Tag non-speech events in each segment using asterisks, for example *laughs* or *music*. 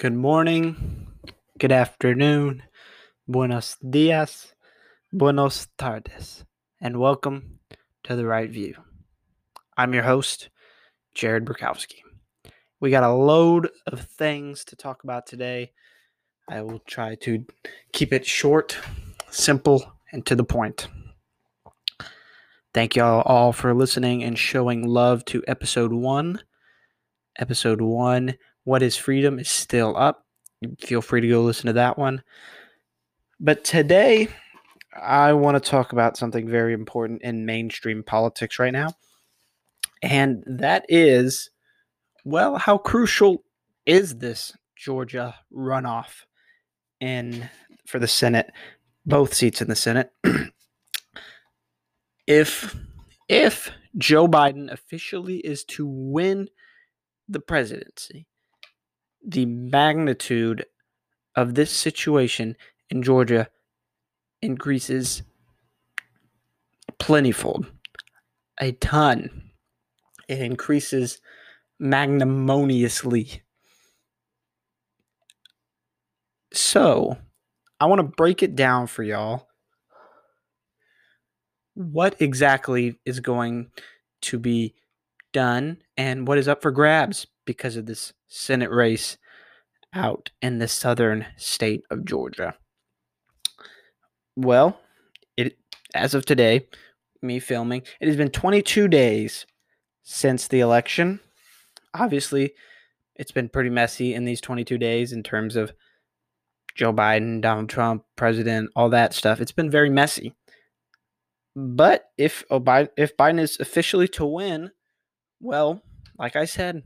Good morning, good afternoon, buenos dias, buenos tardes, and welcome to The Right View. I'm your host, Jared Burkowski. We got a load of things to talk about today. I will try to keep it short, simple, and to the point. Thank y'all all for listening and showing love to episode one. Episode one what is Freedom is still up. Feel free to go listen to that one. But today, I want to talk about something very important in mainstream politics right now. And that is, well, how crucial is this Georgia runoff in for the Senate, both seats in the Senate? *clears throat* if if Joe Biden officially is to win the presidency, the magnitude of this situation in Georgia increases plentyfold, a ton. It increases magnanimously. So, I want to break it down for y'all. What exactly is going to be done and what is up for grabs because of this Senate race out in the southern state of Georgia. Well, it as of today, me filming, it has been 22 days since the election. Obviously, it's been pretty messy in these 22 days in terms of Joe Biden, Donald Trump, president, all that stuff. It's been very messy. But if if Biden is officially to win, well, like I said,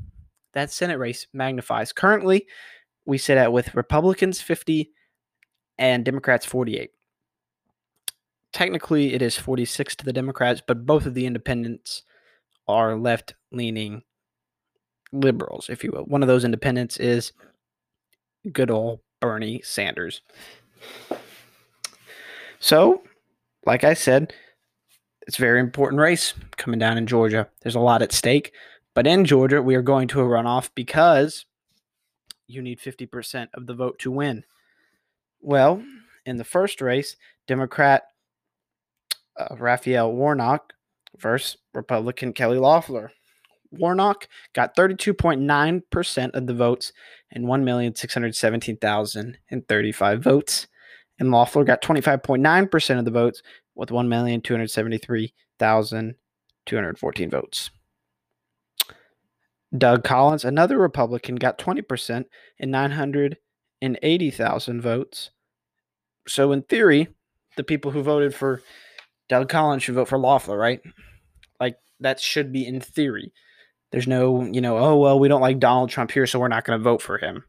that Senate race magnifies. Currently, we sit at with Republicans 50 and Democrats 48. Technically, it is 46 to the Democrats, but both of the independents are left leaning liberals, if you will. One of those independents is good old Bernie Sanders. So, like I said, it's a very important race coming down in Georgia. There's a lot at stake. But in Georgia, we are going to a runoff because you need 50% of the vote to win. Well, in the first race, Democrat uh, Raphael Warnock versus Republican Kelly Loeffler. Warnock got 32.9% of the votes and 1,617,035 votes. And Loeffler got 25.9% of the votes with 1,273,214 votes. Doug Collins, another Republican, got 20% and 980,000 votes. So, in theory, the people who voted for Doug Collins should vote for Loeffler, right? Like, that should be in theory. There's no, you know, oh, well, we don't like Donald Trump here, so we're not going to vote for him.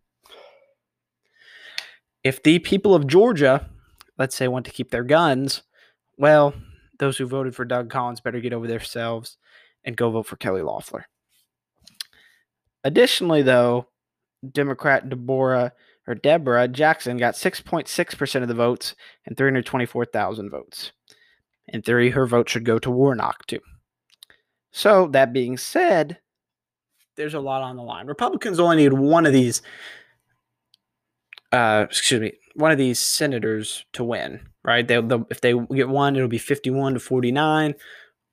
If the people of Georgia, let's say, want to keep their guns, well, those who voted for Doug Collins better get over themselves and go vote for Kelly Loeffler. Additionally, though, Democrat Deborah or Deborah Jackson got 6.6% of the votes and 324,000 votes. In theory, her vote should go to Warnock too. So, that being said, there's a lot on the line. Republicans only need one of these uh, excuse me, one of these senators to win, right? They'll, if they get one, it'll be 51 to 49.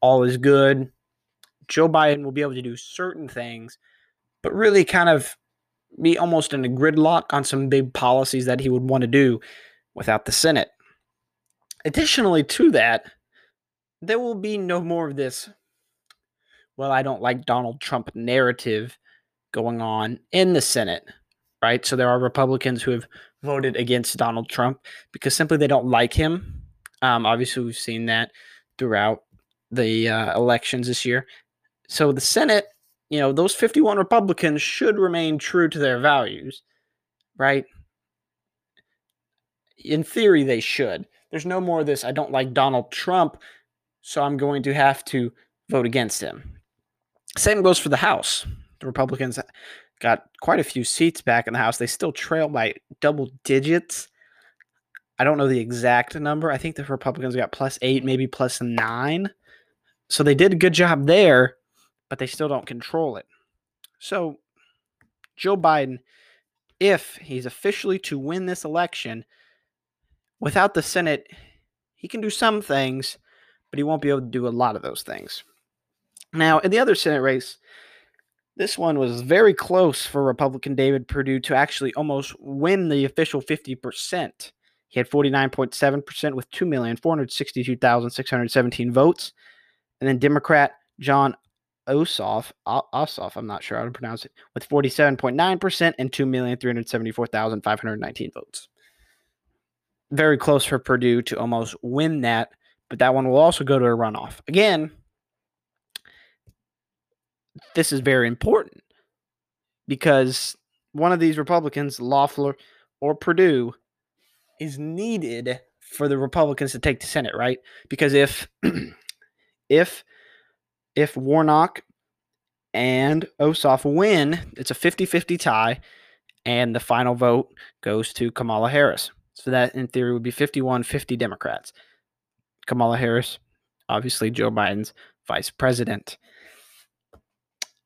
All is good. Joe Biden will be able to do certain things but really kind of be almost in a gridlock on some big policies that he would want to do without the Senate. Additionally to that, there will be no more of this, well, I don't like Donald Trump narrative going on in the Senate, right? So there are Republicans who have voted against Donald Trump because simply they don't like him. Um, obviously, we've seen that throughout the uh, elections this year. So the Senate you know, those 51 Republicans should remain true to their values, right? In theory, they should. There's no more of this, I don't like Donald Trump, so I'm going to have to vote against him. Same goes for the House. The Republicans got quite a few seats back in the House. They still trail by double digits. I don't know the exact number. I think the Republicans got plus eight, maybe plus nine. So they did a good job there but they still don't control it. So Joe Biden if he's officially to win this election, without the Senate, he can do some things, but he won't be able to do a lot of those things. Now, in the other Senate race, this one was very close for Republican David Perdue to actually almost win the official 50%. He had 49.7% with 2,462,617 votes. And then Democrat Jon Ossoff, Ossoff, I'm not sure how to pronounce it, with 47.9% and 2,374,519 votes. Very close for Perdue to almost win that, but that one will also go to a runoff. Again, this is very important because one of these Republicans, Loeffler or Perdue, is needed for the Republicans to take the Senate, right? Because if *clears throat* if if Warnock and Ossoff win, it's a 50-50 tie and the final vote goes to Kamala Harris. So that in theory would be 51-50 Democrats. Kamala Harris, obviously Joe Biden's vice president.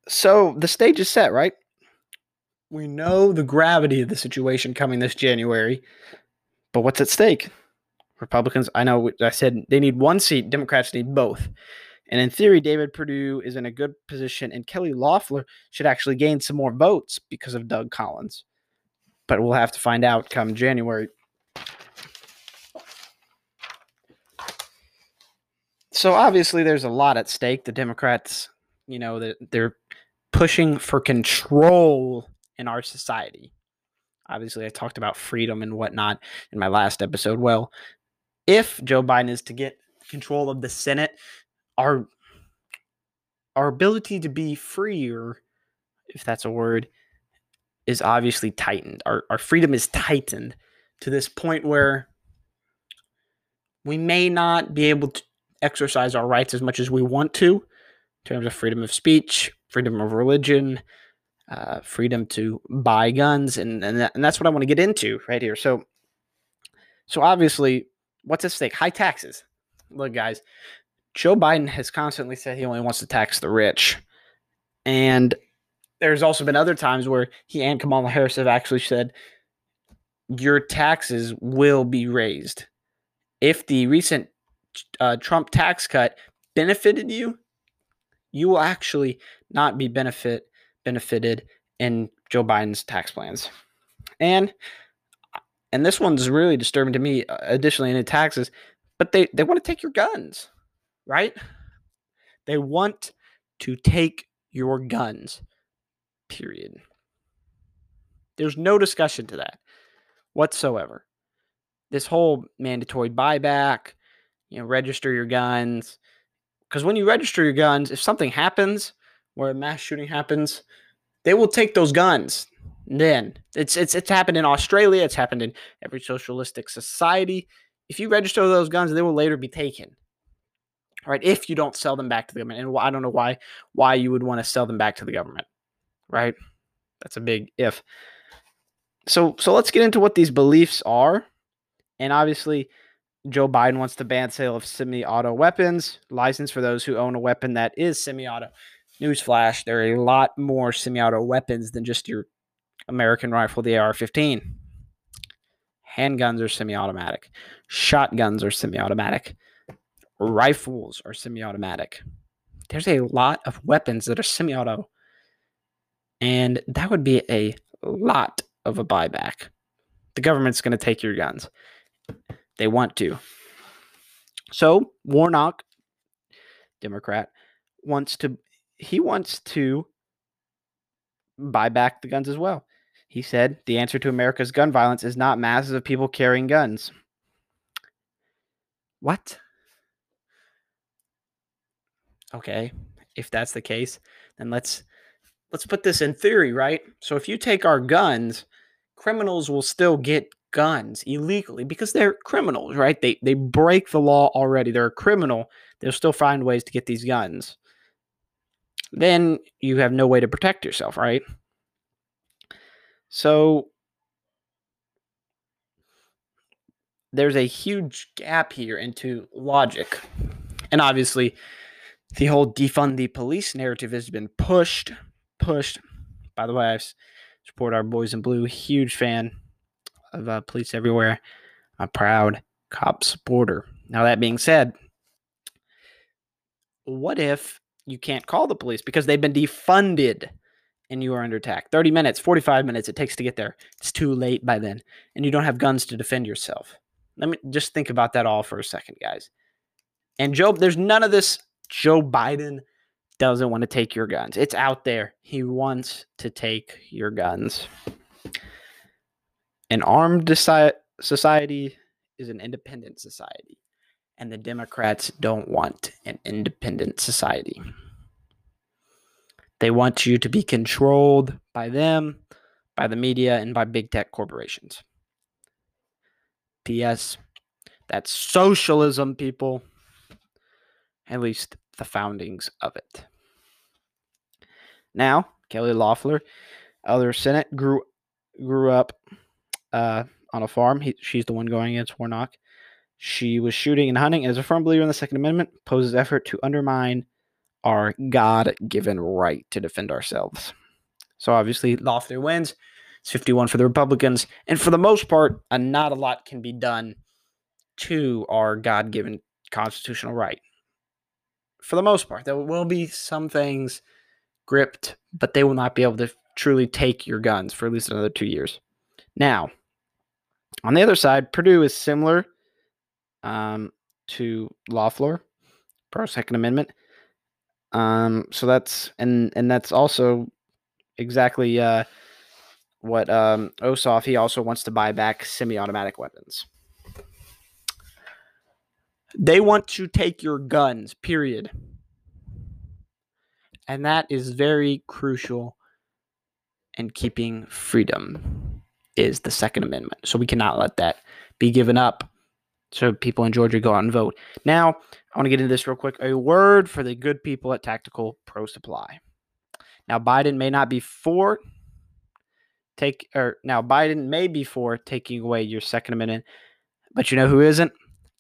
So the stage is set, right? We know the gravity of the situation coming this January, but what's at stake? Republicans, I know I said they need one seat, Democrats need both. And in theory, David Perdue is in a good position, and Kelly Loeffler should actually gain some more votes because of Doug Collins. But we'll have to find out come January. So obviously, there's a lot at stake. The Democrats, you know, they're pushing for control in our society. Obviously, I talked about freedom and whatnot in my last episode. Well, if Joe Biden is to get control of the Senate, our our ability to be freer, if that's a word, is obviously tightened. Our our freedom is tightened to this point where we may not be able to exercise our rights as much as we want to in terms of freedom of speech, freedom of religion, uh, freedom to buy guns, and and, that, and that's what I want to get into right here. So, so obviously, what's at stake? High taxes. Look, guys, Joe Biden has constantly said he only wants to tax the rich, and there's also been other times where he and Kamala Harris have actually said your taxes will be raised. If the recent uh, Trump tax cut benefited you, you will actually not be benefit benefited in Joe Biden's tax plans. And and this one's really disturbing to me uh, additionally in taxes, but they they want to take your guns, right? They want to take your guns. Period. There's no discussion to that whatsoever. This whole mandatory buyback, you know, register your guns, because when you register your guns, if something happens where a mass shooting happens, they will take those guns. Then it's it's it's happened in Australia. It's happened in every socialistic society. If you register those guns, they will later be taken. Right? If you don't sell them back to the government, and I don't know why why you would want to sell them back to the government. Right? That's a big if. So so let's get into what these beliefs are, and obviously Joe Biden wants to ban sale of semi-auto weapons, license for those who own a weapon that is semi-auto. Newsflash: there are a lot more semi-auto weapons than just your American rifle, the AR-15. Handguns are semi-automatic. Shotguns are semi-automatic. Rifles are semi-automatic. There's a lot of weapons that are semi-auto, and that would be a lot of a buyback. The government's going to take your guns. They want to. So Warnock, Democrat, wants to he wants to buy back the guns as well. He said the answer to America's gun violence is not masses of people carrying guns. What? Okay, if that's the case, then let's let's put this in theory, right? So if you take our guns, criminals will still get guns illegally because they're criminals, right? They they break the law already. They're a criminal. They'll still find ways to get these guns. Then you have no way to protect yourself, right? So there's a huge gap here into logic. And obviously, the whole defund the police narrative has been pushed, pushed. By the way, I've Support our boys in blue. Huge fan of uh, police everywhere. A proud cop supporter. Now, that being said, what if you can't call the police because they've been defunded and you are under attack? 30 minutes, 45 minutes it takes to get there. It's too late by then, and you don't have guns to defend yourself. Let me just think about that all for a second, guys. And Joe, there's none of this. Joe Biden doesn't want to take your guns. It's out there. He wants to take your guns. An armed society is an independent society, and the Democrats don't want an independent society. They want you to be controlled by them, by the media, and by big tech corporations. P.S. That's socialism, people. At least the foundings of it. Now, Kelly Loeffler, other Senate, grew grew up uh, on a farm. He, she's the one going against Warnock. She was shooting and hunting. As a firm believer in the Second Amendment, poses effort to undermine our God-given right to defend ourselves. So obviously, Loeffler wins. It's 51 for the Republicans, and for the most part, uh, not a lot can be done to our God-given constitutional right for the most part. There will be some things gripped, but they will not be able to truly take your guns for at least another two years. Now, on the other side, Perdue is similar um, to Loeffler, pro Second Amendment. Um, so that's and and that's also exactly uh, what um. He also wants to buy back semi-automatic weapons. They want to take your guns, period. And that is very crucial in keeping freedom is the Second Amendment. So we cannot let that be given up. So people in Georgia go out and vote. Now, I want to get into this real quick. A word for the good people at Tactical Pro Supply. Now, Biden may not be for take or now Biden may be for taking away your Second Amendment, but you know who isn't?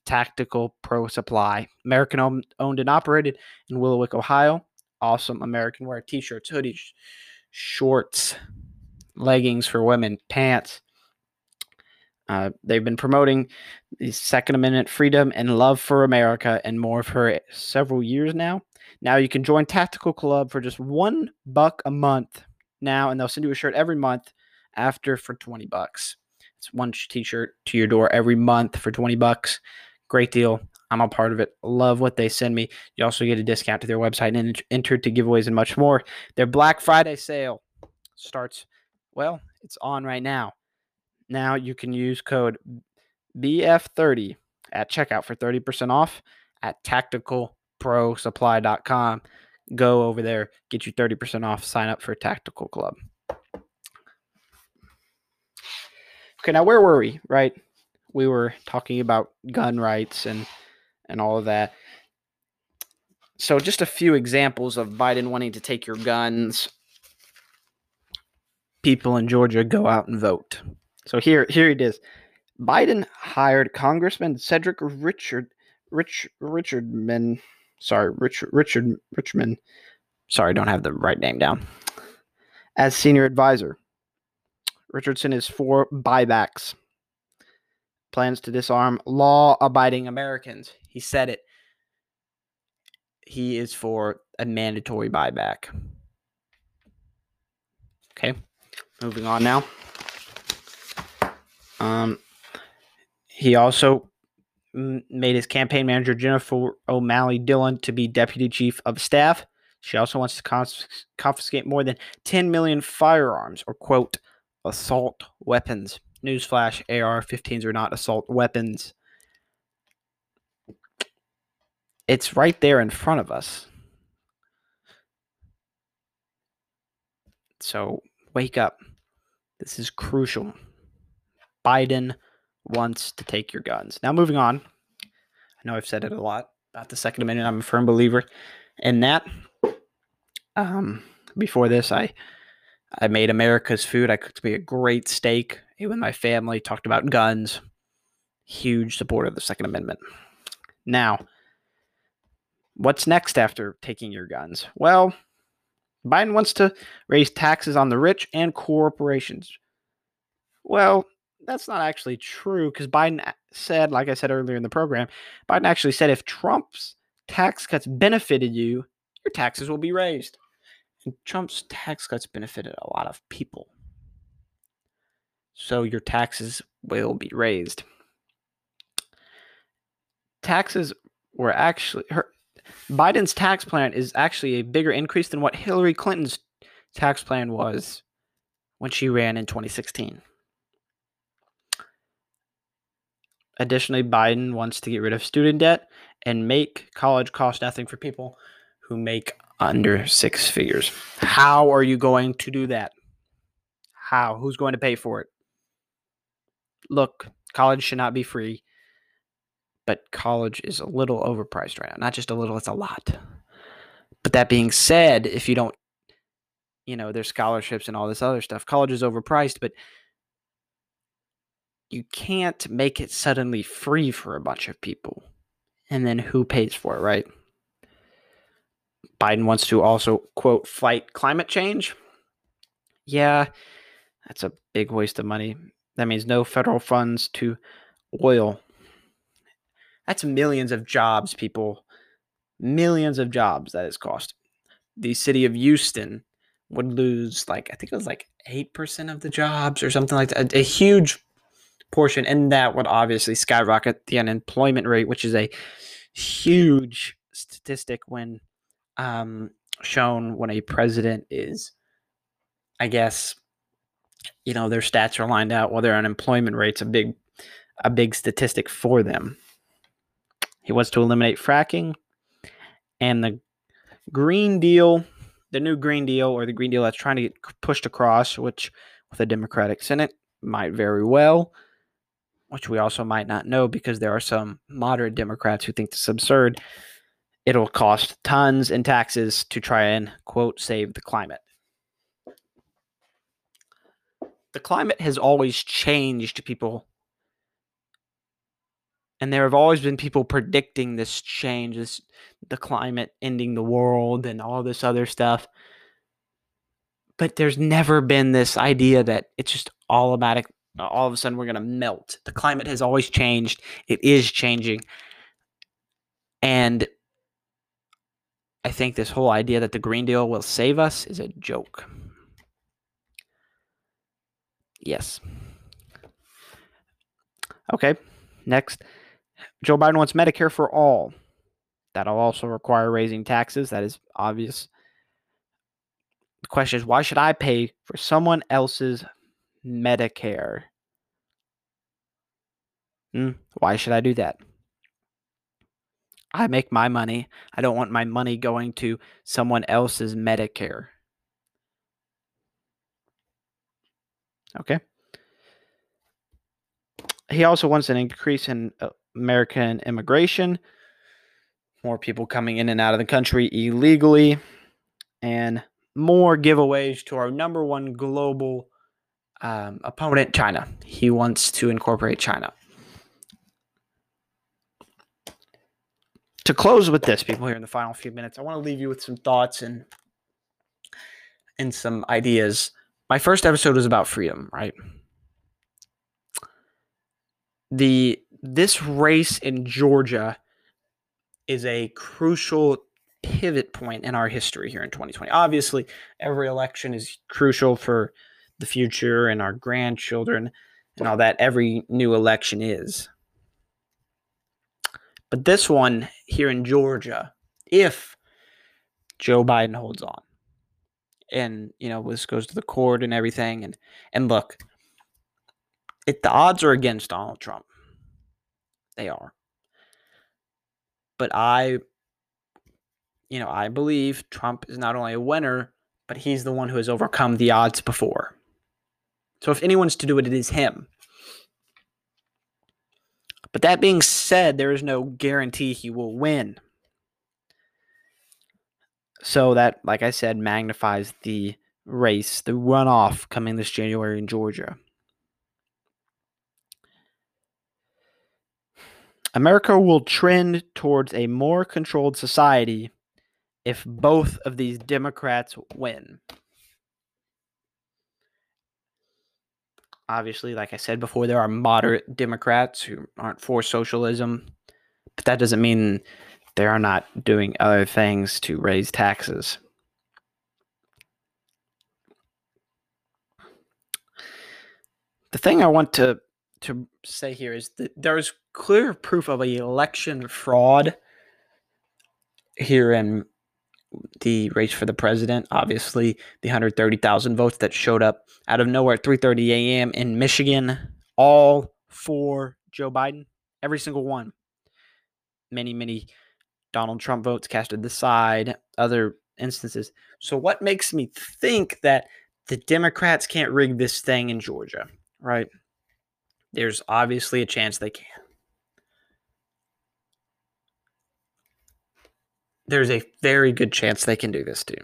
Tactical Pro Supply, American owned and operated in Willowick, Ohio. Awesome American wear t shirts, hoodies, shorts, leggings for women, pants. Uh, they've been promoting the Second Amendment freedom and love for America and more for several years now. Now you can join Tactical Club for just one buck a month now, and they'll send you a shirt every month after for 20 bucks. It's one t-shirt to your door every month for 20 bucks. Great deal. I'm a part of it. Love what they send me. You also get a discount to their website and enter to giveaways and much more. Their Black Friday sale starts, well, it's on right now. Now you can use code BF30 at checkout for 30% off at tacticalprosupply.com. Go over there, get you 30% off, sign up for tactical club. Okay, now where were we, right? We were talking about gun rights and and all of that. So just a few examples of Biden wanting to take your guns. People in Georgia go out and vote. So here here it is. Biden hired Congressman Cedric Richard Rich Richardman. Sorry, Richard Richard Richmond. Sorry, don't have the right name down. As senior advisor. Richardson is for buybacks plans to disarm law abiding Americans. He said it. He is for a mandatory buyback. Okay, moving on now. Um, he also made his campaign manager Jennifer O'Malley Dillon to be deputy chief of staff. She also wants to confiscate more than 10 million firearms or quote assault weapons. Newsflash AR 15s are not assault weapons. It's right there in front of us. So wake up. This is crucial. Biden wants to take your guns. Now, moving on. I know I've said it a lot about the Second Amendment. I'm a firm believer in that. Um, before this, I I made America's food. I cooked me a great steak with my family, talked about guns. Huge supporter of the Second Amendment. Now, what's next after taking your guns? Well, Biden wants to raise taxes on the rich and corporations. Well, that's not actually true because Biden said, like I said earlier in the program, Biden actually said if Trump's tax cuts benefited you, your taxes will be raised. And Trump's tax cuts benefited a lot of people. So your taxes will be raised. Taxes were actually her Biden's tax plan is actually a bigger increase than what Hillary Clinton's tax plan was when she ran in 2016. Additionally, Biden wants to get rid of student debt and make college cost nothing for people who make under six figures. How are you going to do that? How? Who's going to pay for it? Look, college should not be free, but college is a little overpriced right now. Not just a little, it's a lot. But that being said, if you don't, you know, there's scholarships and all this other stuff, college is overpriced, but you can't make it suddenly free for a bunch of people. And then who pays for it, right? Biden wants to also, quote, fight climate change. Yeah, that's a big waste of money. That means no federal funds to oil. That's millions of jobs, people. Millions of jobs that is cost. The city of Houston would lose like I think it was like 8% of the jobs or something like that. A, a huge portion and that would obviously skyrocket the unemployment rate, which is a huge statistic when um, shown when a president is I guess you know their stats are lined out well their unemployment rate's a big a big statistic for them. He wants to eliminate fracking and the green deal the new green deal or the green deal that's trying to get pushed across which with a democratic senate might very well which we also might not know because there are some moderate democrats who think this is absurd it'll cost tons in taxes to try and quote save the climate. The climate has always changed people. And there have always been people predicting this change this the climate ending the world and all this other stuff. But there's never been this idea that it's just all about it all of a sudden we're going to melt. The climate has always changed. It is changing. And i think this whole idea that the green deal will save us is a joke Yes. Okay. Next, Joe Biden wants Medicare for all. That'll also require raising taxes. That is obvious. The question is why should I pay for someone else's Medicare? Hmm, why should I do that? I make my money. I don't want my money going to someone else's Medicare. Okay. He also wants an increase in uh, American immigration, more people coming in and out of the country illegally, and more giveaways to our number one global um, opponent, China. He wants to incorporate China. To close with this, people here in the final few minutes, I want to leave you with some thoughts and and some ideas my first episode was about freedom, right? The this race in Georgia is a crucial pivot point in our history here in 2020. Obviously, every election is crucial for the future and our grandchildren and all that. Every new election is. But this one here in Georgia, if Joe Biden holds on, and you know this goes to the court and everything and and look it the odds are against donald trump they are. But i you know i believe trump is not only a winner but he's the one who has overcome the odds before. So if anyone's to do it it is him but that being said there is no guarantee he will win so that, like I said, magnifies the race, the runoff coming this January in Georgia. America will trend towards a more controlled society if both of these Democrats win. Obviously, like I said before, there are moderate Democrats who aren't for socialism, but that doesn't mean they are not doing other things to raise taxes. The thing I want to to say here is that there's clear proof of election fraud here in the race for the president. Obviously, the 130,000 votes that showed up out of nowhere at 3:30 a.m. in Michigan, all for Joe Biden, every single one. Many, many Donald Trump votes casted aside, other instances. So, what makes me think that the Democrats can't rig this thing in Georgia, right? There's obviously a chance they can. There's a very good chance they can do this too.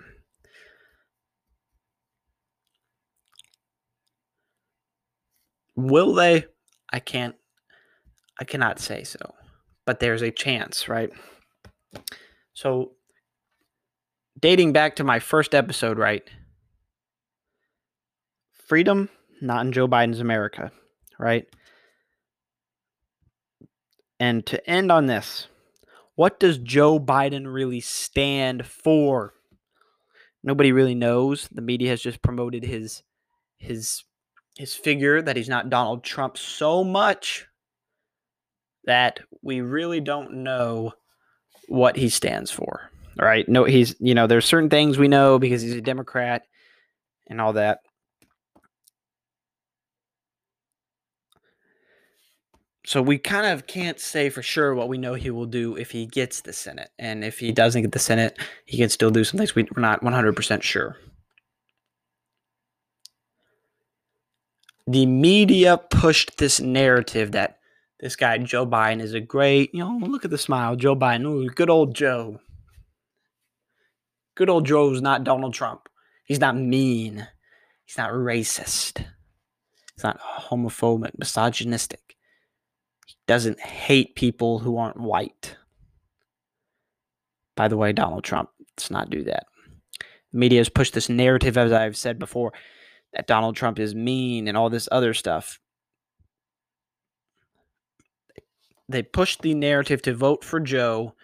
Will they? I can't I cannot say so. But there's a chance, right? So dating back to my first episode, right? Freedom not in Joe Biden's America, right? And to end on this, what does Joe Biden really stand for? Nobody really knows. The media has just promoted his his his figure that he's not Donald Trump so much that we really don't know what he stands for. Right? No, he's you know, there's certain things we know because he's a Democrat and all that. So we kind of can't say for sure what we know he will do if he gets the Senate. And if he doesn't get the Senate, he can still do some things we're not 100% sure. The media pushed this narrative that this guy, Joe Biden, is a great, you know, look at the smile. Joe Biden, ooh, good old Joe. Good old Joe's not Donald Trump. He's not mean. He's not racist. He's not homophobic, misogynistic doesn't hate people who aren't white. By the way, Donald Trump does not do that. The media has pushed this narrative, as I've said before, that Donald Trump is mean and all this other stuff. They pushed the narrative to vote for Joe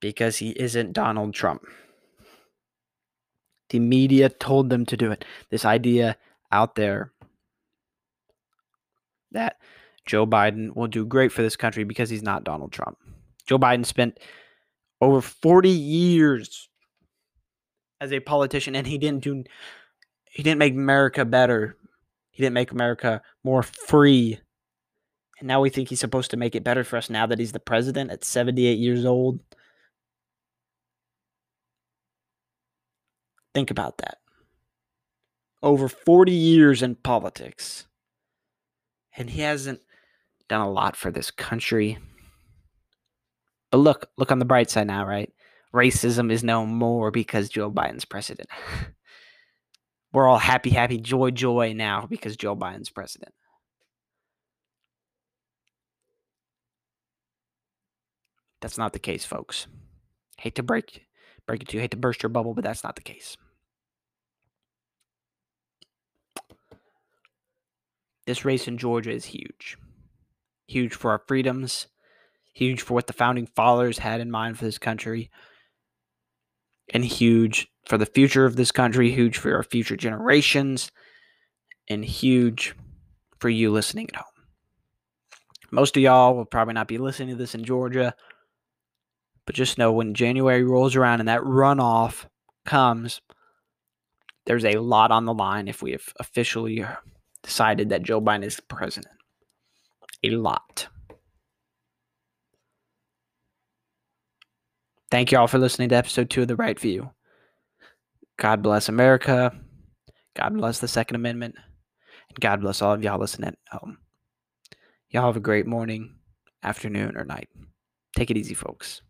because he isn't Donald Trump. The media told them to do it. This idea out there that Joe Biden will do great for this country because he's not Donald Trump. Joe Biden spent over 40 years as a politician and he didn't do he didn't make America better. He didn't make America more free. And now we think he's supposed to make it better for us now that he's the president at 78 years old. Think about that. Over 40 years in politics. And he hasn't done a lot for this country. But look, look on the bright side now, right? Racism is no more because Joe Biden's president. *laughs* We're all happy, happy, joy, joy now because Joe Biden's president. That's not the case, folks. Hate to break break it to you, hate to burst your bubble, but that's not the case. This race in Georgia is huge huge for our freedoms, huge for what the founding fathers had in mind for this country, and huge for the future of this country, huge for our future generations, and huge for you listening at home. Most of y'all will probably not be listening to this in Georgia, but just know when January rolls around and that runoff comes, there's a lot on the line if we have officially decided that Joe Biden is president a lot. Thank you all for listening to episode two of The Right View. God bless America. God bless the Second Amendment. And God bless all of y'all listening at home. Y'all have a great morning, afternoon, or night. Take it easy, folks.